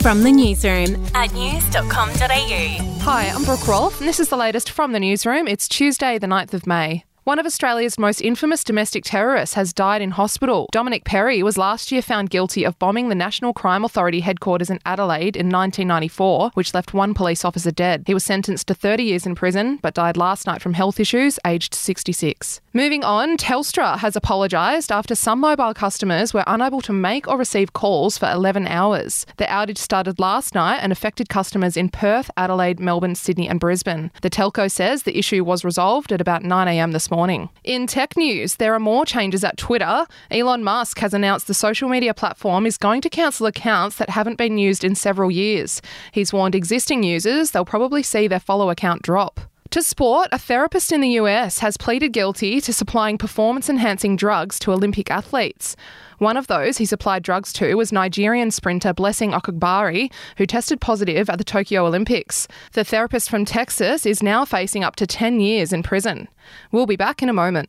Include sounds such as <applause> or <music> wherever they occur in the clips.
From the newsroom at news.com.au. Hi, I'm Brooke Rolfe, and this is the latest from the newsroom. It's Tuesday, the 9th of May. One of Australia's most infamous domestic terrorists has died in hospital. Domenic Perre was last year found guilty of bombing the National Crime Authority headquarters in Adelaide in 1994, which left one police officer dead. He was sentenced to 30 years in prison, but died last night from health issues, aged 66. Moving on, Telstra has apologised after some mobile customers were unable to make or receive calls for 11 hours. The outage started last night and affected customers in Perth, Adelaide, Melbourne, Sydney, and Brisbane. The telco says the issue was resolved at about 9am this morning. In tech news, there are more changes at Twitter. Elon Musk has announced the social media platform is going to cancel accounts that haven't been used in several years. He's warned existing users they'll probably see their follow account drop. To sport, a therapist in the US has pleaded guilty to supplying performance enhancing drugs to Olympic athletes. One of those he supplied drugs to was Nigerian sprinter Blessing Okagbare, who tested positive at the Tokyo Olympics. The therapist from Texas is now facing up to 10 years in prison. We'll be back in a moment.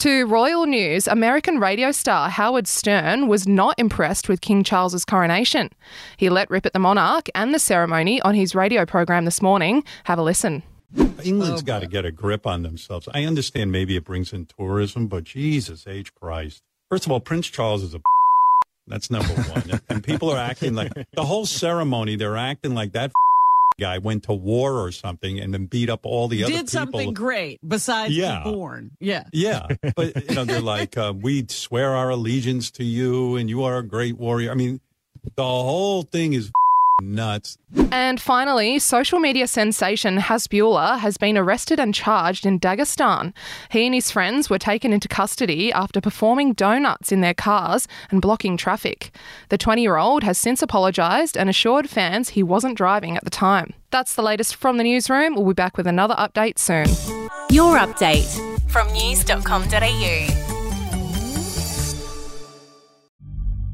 To royal news, American radio star Howard Stern was not impressed with King Charles's coronation. He let rip at the monarch and the ceremony on his radio program this morning. Have a listen. England's oh. got to get a grip on themselves. I understand maybe it brings in tourism, but Jesus H. Christ. First of all, Prince Charles is a <laughs> that's number one. and people are acting like the whole ceremony, they're acting like that guy went to war or something and then beat up all the Did other people. Did something great besides yeah. born. Yeah. Yeah. But, you know, they're like, uh, we swear our allegiance to you and you are a great warrior. I mean, the whole thing is nuts. And finally, social media sensation Hasbulla has been arrested and charged in Dagestan. He and his friends were taken into custody after performing donuts in their cars and blocking traffic. The 20 year old has since apologised and assured fans he wasn't driving at the time. That's the latest from the newsroom. We'll be back with another update soon. Your update from news.com.au.